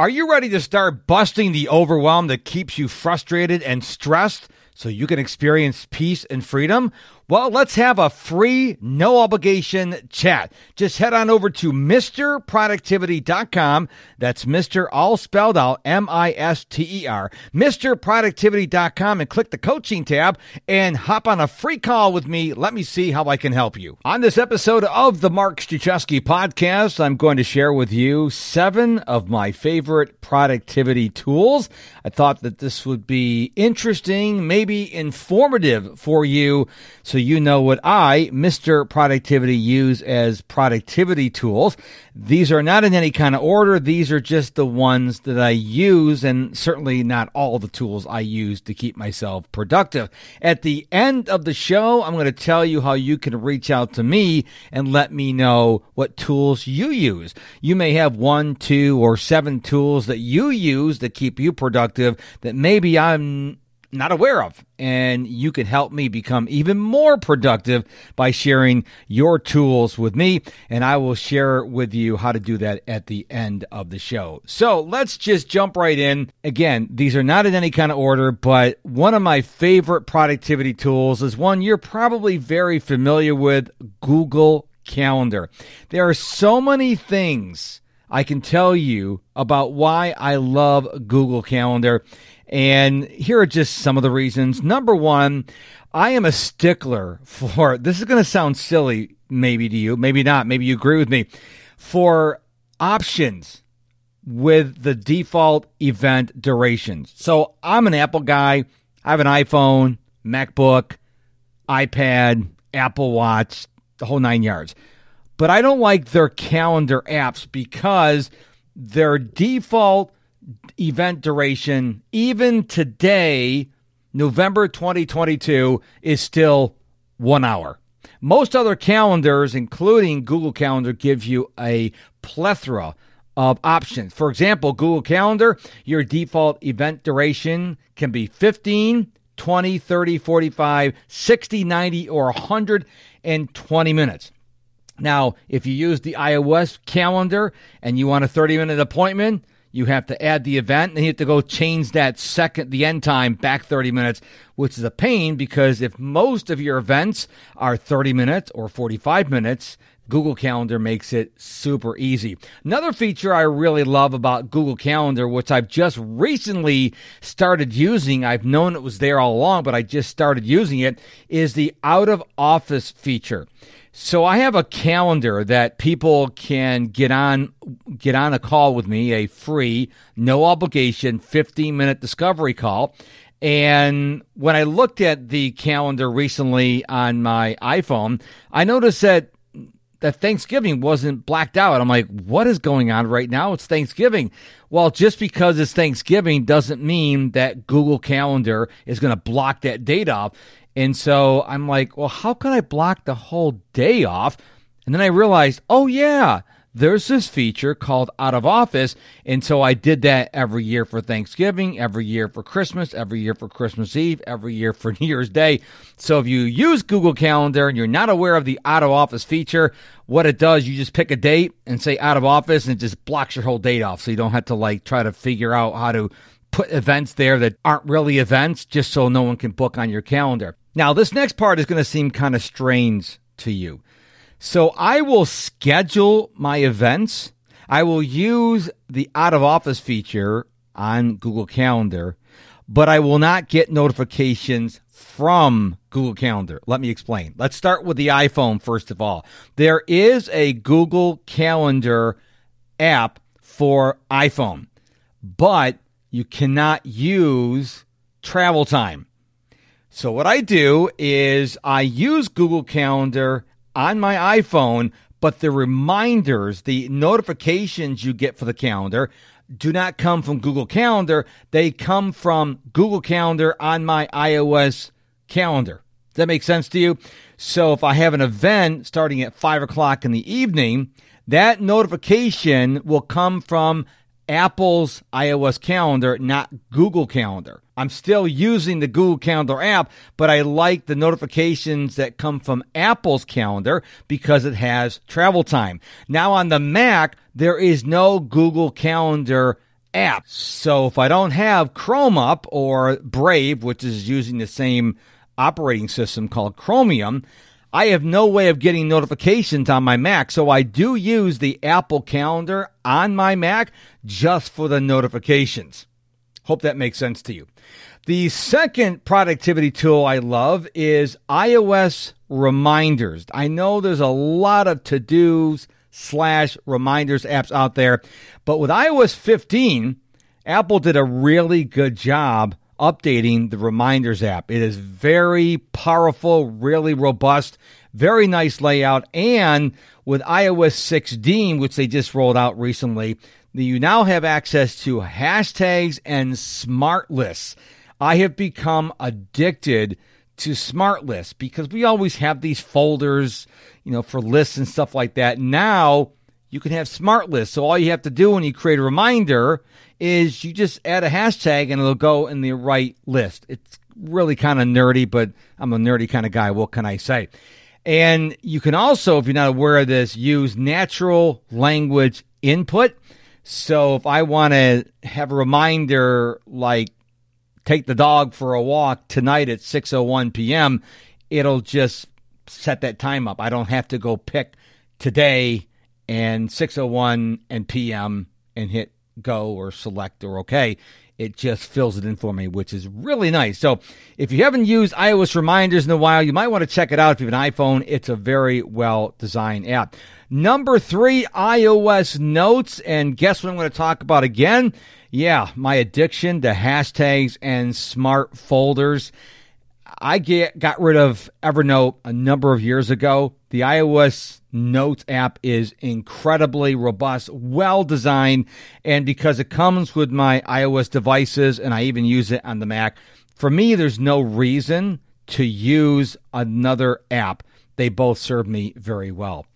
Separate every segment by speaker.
Speaker 1: Are you ready to start busting the overwhelm that keeps you frustrated and stressed so you can experience peace and freedom? Well, let's have a free, no obligation chat. Just head on over to MrProductivity.com. That's Mr. all spelled out, M I S T E R, MrProductivity.com, and click the coaching tab and hop on a free call with me. Let me see how I can help you. On this episode of the Mark Struczewski podcast, I'm going to share with you seven of my favorite productivity tools. I thought that this would be interesting, maybe informative for you. So you know what I, Mr. Productivity, use as productivity tools. These are not in any kind of order. These are just the ones that I use, and certainly not all the tools I use to keep myself productive. At the end of the show, I'm going to tell you how you can reach out to me and let me know what tools you use. You may have one, two, or seven tools that you use that keep you productive that maybe I'm not aware of. And you can help me become even more productive by sharing your tools with me. And I will share with you how to do that at the end of the show. So let's just jump right in. Again, these are not in any kind of order, but one of my favorite productivity tools is one you're probably very familiar with Google Calendar. There are so many things I can tell you about why I love Google Calendar. And here are just some of the reasons. Number one, I am a stickler for this is going to sound silly, maybe to you, maybe not, maybe you agree with me, for options with the default event durations. So I'm an Apple guy. I have an iPhone, MacBook, iPad, Apple Watch, the whole nine yards. But I don't like their calendar apps because their default event duration, even today, November 2022, is still one hour. Most other calendars, including Google Calendar, give you a plethora of options. For example, Google Calendar, your default event duration can be 15, 20, 30, 45, 60, 90, or 120 minutes. Now, if you use the iOS calendar and you want a 30 minute appointment, you have to add the event and you have to go change that second the end time back 30 minutes which is a pain because if most of your events are 30 minutes or 45 minutes Google Calendar makes it super easy. Another feature I really love about Google Calendar, which I've just recently started using, I've known it was there all along, but I just started using it, is the out of office feature. So I have a calendar that people can get on get on a call with me, a free, no obligation 15 minute discovery call. And when I looked at the calendar recently on my iPhone, I noticed that that Thanksgiving wasn't blacked out. I'm like, what is going on right now? It's Thanksgiving. Well, just because it's Thanksgiving doesn't mean that Google Calendar is going to block that date off. And so I'm like, well, how can I block the whole day off? And then I realized, oh, yeah, there's this feature called Out of Office. And so I did that every year for Thanksgiving, every year for Christmas, every year for Christmas Eve, every year for New Year's Day. So if you use Google Calendar and you're not aware of the Out of Office feature, what it does, you just pick a date and say Out of Office and it just blocks your whole date off. So you don't have to like try to figure out how to put events there that aren't really events just so no one can book on your calendar. Now, this next part is going to seem kind of strange to you. So I will schedule my events. I will use the out of office feature on Google Calendar, but I will not get notifications from Google Calendar. Let me explain. Let's start with the iPhone first of all. There is a Google Calendar app for iPhone, but you cannot use travel time. So what I do is I use Google Calendar on my iPhone, but the reminders, the notifications you get for the calendar do not come from Google Calendar. They come from Google Calendar on my iOS calendar. Does that make sense to you? So if I have an event starting at five o'clock in the evening, that notification will come from Apple's iOS calendar, not Google Calendar. I'm still using the Google Calendar app, but I like the notifications that come from Apple's calendar because it has travel time. Now on the Mac, there is no Google Calendar app. So if I don't have Chrome up or Brave, which is using the same operating system called Chromium, I have no way of getting notifications on my Mac. So I do use the Apple Calendar on my Mac just for the notifications. Hope that makes sense to you. The second productivity tool I love is iOS reminders. I know there's a lot of to dos slash reminders apps out there, but with iOS 15, Apple did a really good job updating the reminders app. It is very powerful, really robust, very nice layout, and with iOS 16, which they just rolled out recently, you now have access to hashtags and smart lists. I have become addicted to smart lists because we always have these folders, you know, for lists and stuff like that. Now you can have smart lists. So all you have to do when you create a reminder is you just add a hashtag and it'll go in the right list. It's really kind of nerdy, but I'm a nerdy kind of guy. What can I say? And you can also, if you're not aware of this, use natural language input. So if I want to have a reminder like take the dog for a walk tonight at 6:01 p.m., it'll just set that time up. I don't have to go pick today and 6:01 and p.m. and hit go or select or okay. It just fills it in for me, which is really nice. So, if you haven't used iOS reminders in a while, you might want to check it out. If you have an iPhone, it's a very well designed app. Number three, iOS notes. And guess what I'm going to talk about again? Yeah, my addiction to hashtags and smart folders. I get got rid of Evernote a number of years ago. The iOS Notes app is incredibly robust, well designed, and because it comes with my iOS devices and I even use it on the Mac, for me there's no reason to use another app. They both serve me very well.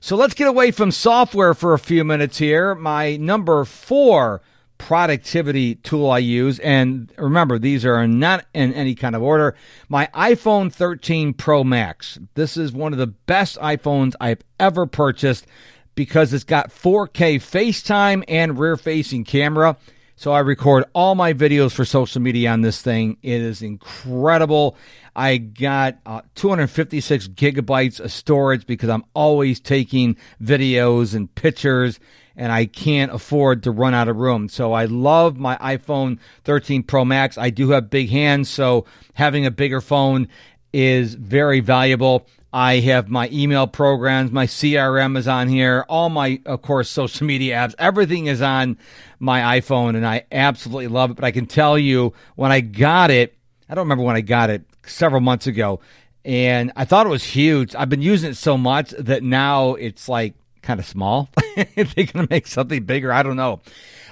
Speaker 1: So let's get away from software for a few minutes here. My number 4 productivity tool I use. And remember, these are not in any kind of order. My iPhone 13 Pro Max. This is one of the best iPhones I've ever purchased because it's got 4K FaceTime and rear facing camera. So I record all my videos for social media on this thing. It is incredible. I got uh, 256 gigabytes of storage because I'm always taking videos and pictures and I can't afford to run out of room. So I love my iPhone 13 Pro Max. I do have big hands, so having a bigger phone is very valuable. I have my email programs, my CRM is on here, all my, of course, social media apps. Everything is on my iPhone, and I absolutely love it. But I can tell you, when I got it, I don't remember when I got it, several months ago, and I thought it was huge. I've been using it so much that now it's like kind of small. if they're going to make something bigger, I don't know.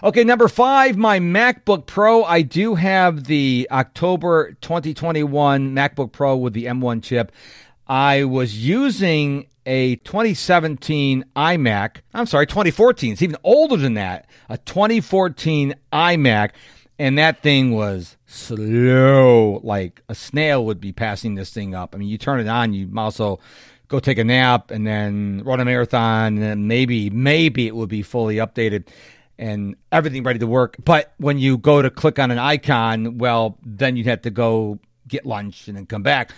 Speaker 1: Okay, number five, my MacBook Pro. I do have the October 2021 MacBook Pro with the M1 chip. I was using a 2017 iMac. I'm sorry, 2014. It's even older than that. A 2014 iMac. And that thing was slow, like a snail would be passing this thing up. I mean, you turn it on, you also go take a nap and then run a marathon and then maybe maybe it will be fully updated and everything ready to work but when you go to click on an icon well then you'd have to go get lunch and then come back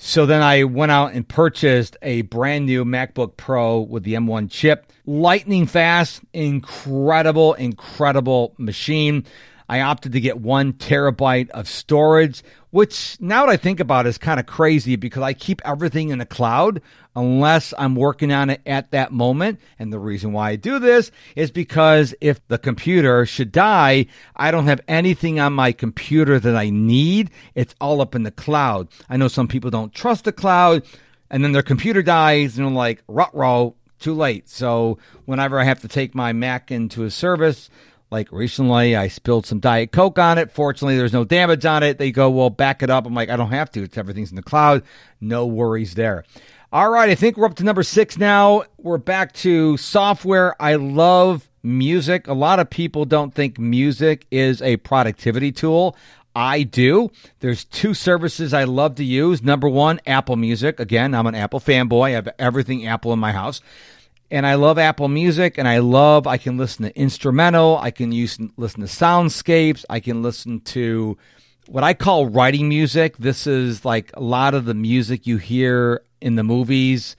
Speaker 1: so then I went out and purchased a brand new MacBook Pro with the M1 chip. Lightning fast, incredible, incredible machine. I opted to get one terabyte of storage, which now that I think about it, is kind of crazy because I keep everything in the cloud unless I'm working on it at that moment. And the reason why I do this is because if the computer should die, I don't have anything on my computer that I need. It's all up in the cloud. I know some people don't trust the cloud and then their computer dies and they're like, rut row, too late. So whenever I have to take my Mac into a service, like recently, I spilled some Diet Coke on it. Fortunately, there's no damage on it. They go, well, back it up. I'm like, I don't have to. It's everything's in the cloud. No worries there. All right, I think we're up to number six now. We're back to software. I love music. A lot of people don't think music is a productivity tool. I do. There's two services I love to use. Number one, Apple Music. Again, I'm an Apple fanboy. I have everything Apple in my house. And I love Apple Music, and I love I can listen to instrumental, I can use listen to soundscapes, I can listen to what I call writing music. This is like a lot of the music you hear in the movies,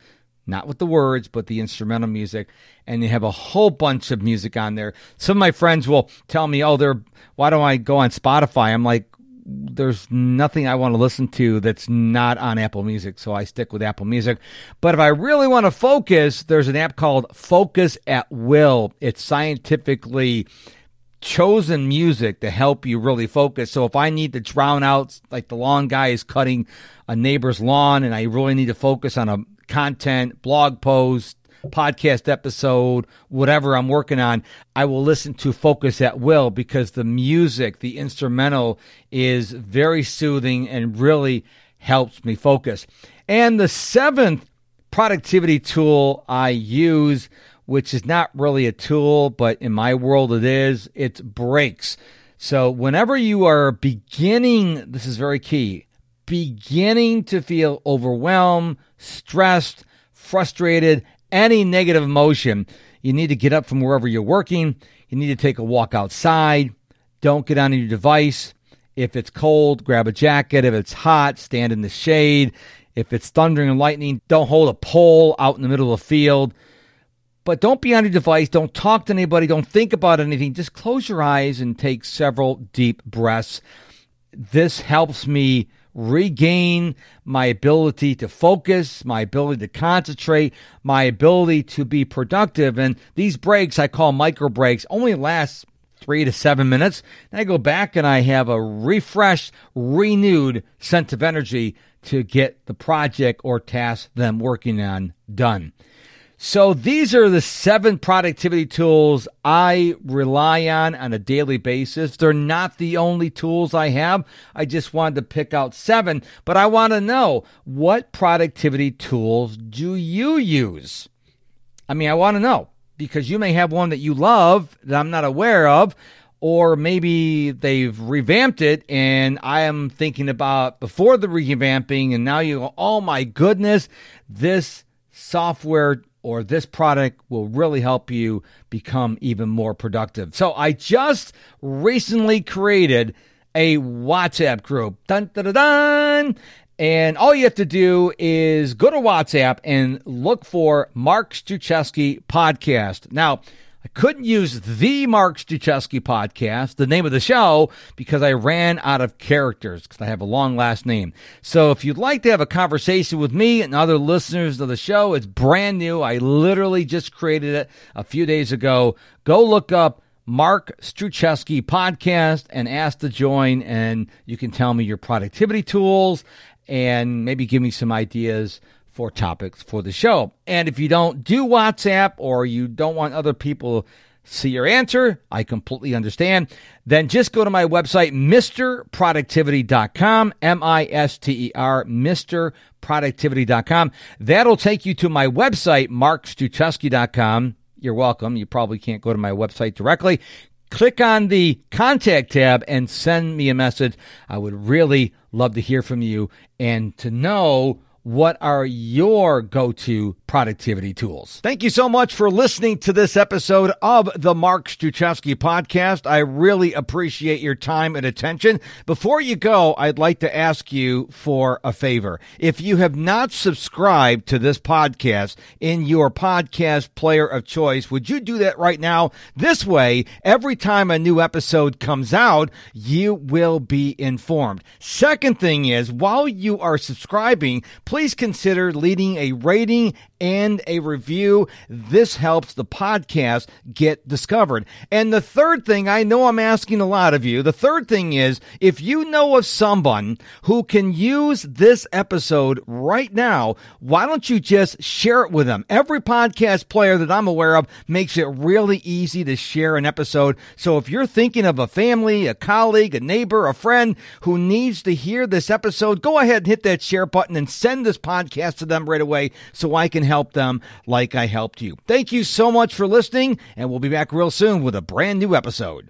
Speaker 1: not with the words, but the instrumental music. And they have a whole bunch of music on there. Some of my friends will tell me, "Oh, they're why don't I go on Spotify?" I'm like, there's nothing I want to listen to that's not on Apple Music, so I stick with Apple Music. But if I really want to focus, there's an app called Focus at Will. It's scientifically chosen music to help you really focus. So if I need to drown out, like the lawn guy is cutting a neighbor's lawn, and I really need to focus on a content, blog post, podcast episode, whatever I'm working on, I will listen to Focus at Will because the music, the instrumental is very soothing and really helps me focus. And the seventh productivity tool I use, which is not really a tool, but in my world it is, it's breaks. So whenever you are beginning, this is very key, beginning to feel overwhelmed, stressed, frustrated, any negative emotion, you need to get up from wherever you're working. You need to take a walk outside. Don't get on your device. If it's cold, grab a jacket. If it's hot, stand in the shade. If it's thundering and lightning, don't hold a pole out in the middle of the field. But don't be on your device. Don't talk to anybody. Don't think about anything. Just close your eyes and take several deep breaths. This helps me regain my ability to focus, my ability to concentrate, my ability to be productive. And these breaks I call micro breaks only last three to seven minutes. And I go back and I have a refreshed, renewed sense of energy to get the project or task that I'm working on done. So these are the seven productivity tools I rely on on a daily basis. They're not the only tools I have. I just wanted to pick out seven, but I want to know what productivity tools do you use? I mean, I want to know because you may have one that you love that I'm not aware of, or maybe they've revamped it and I am thinking about before the revamping and now you go, oh my goodness, this software or this product will really help you become even more productive. So I just recently created a WhatsApp group. Dun, dun, dun, dun. And all you have to do is go to WhatsApp and look for Mark Struczewski podcast. Now, I couldn't use the Mark Struczewski podcast, the name of the show, because I ran out of characters because I have a long last name. So if you'd like to have a conversation with me and other listeners of the show, it's brand new. I literally just created it a few days ago. Go look up Mark Struczewski podcast and ask to join, and you can tell me your productivity tools and maybe give me some ideas for topics for the show. And if you don't do WhatsApp or you don't want other people see your answer, I completely understand. Then just go to my website, MrProductivity.com, M I S T E R, MrProductivity.com. That'll take you to my website, MarkStruczewski.com. You're welcome. You probably can't go to my website directly. Click on the contact tab and send me a message. I would really love to hear from you and to know what are your go to productivity tools? Thank you so much for listening to this episode of the Mark Struczewski podcast. I really appreciate your time and attention. Before you go, I'd like to ask you for a favor. If you have not subscribed to this podcast in your podcast player of choice, would you do that right now? This way, every time a new episode comes out, you will be informed. Second thing is, while you are subscribing, please consider leading a rating and a review. This helps the podcast get discovered. And the third thing, I know I'm asking a lot of you. The third thing is if you know of someone who can use this episode right now, why don't you just share it with them? Every podcast player that I'm aware of makes it really easy to share an episode. So if you're thinking of a family, a colleague, a neighbor, a friend who needs to hear this episode, go ahead and hit that share button and send this podcast to them right away so I can help them like I helped you. Thank you so much for listening, and we'll be back real soon with a brand new episode.